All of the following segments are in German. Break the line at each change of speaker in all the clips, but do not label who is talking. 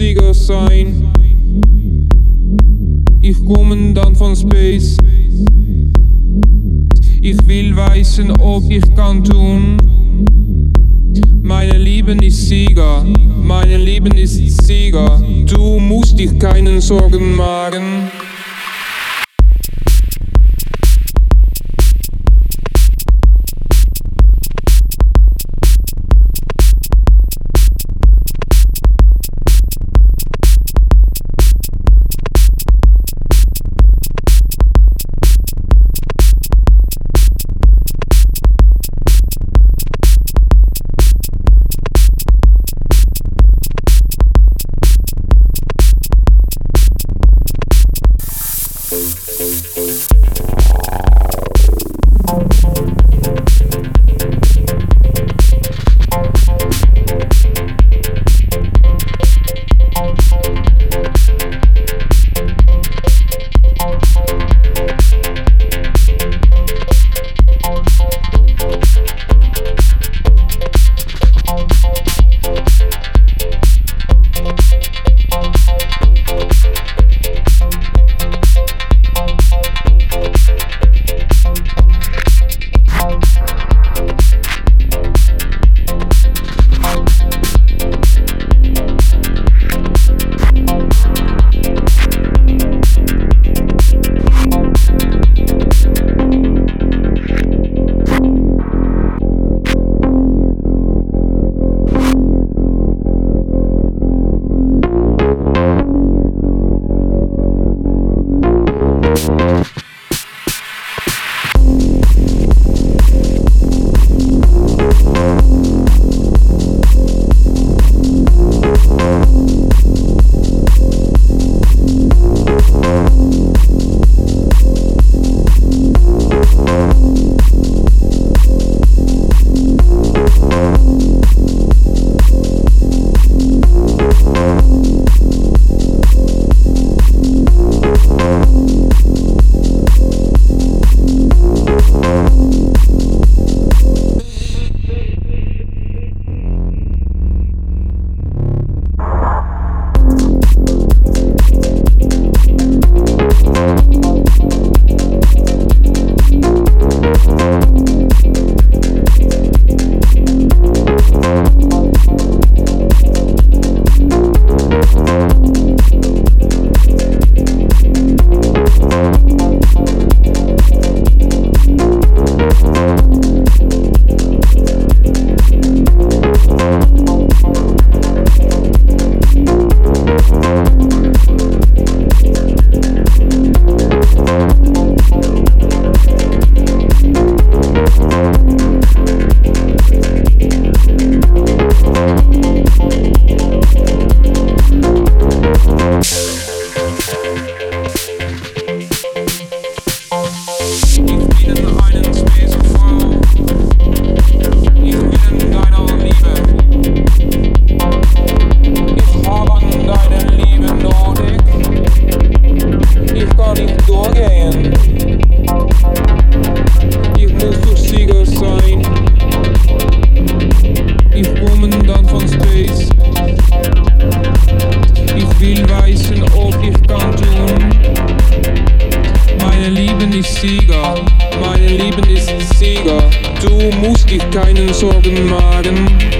Sieger sein. Ich komme dann von Space. Ich will wissen, ob ich kann tun. Meine Lieben ist Sieger, meine Lieben ist Sieger. Du musst dich keinen Sorgen machen. bin dich Sieger, meine lieben ist Sieger. Du musst dich keinen Sorgen machen.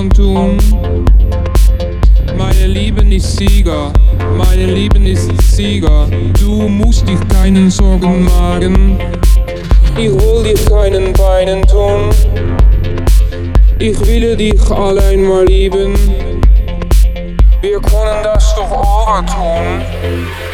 kann tun. Meine Lieben ist Sieger, meine Lieben ist Sieger. Du musst dich keinen Sorgen machen. Ich will dir keinen Beinen tun. Ich will dich allein mal lieben. Wir können das doch over tun.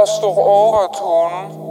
Das doch over tun.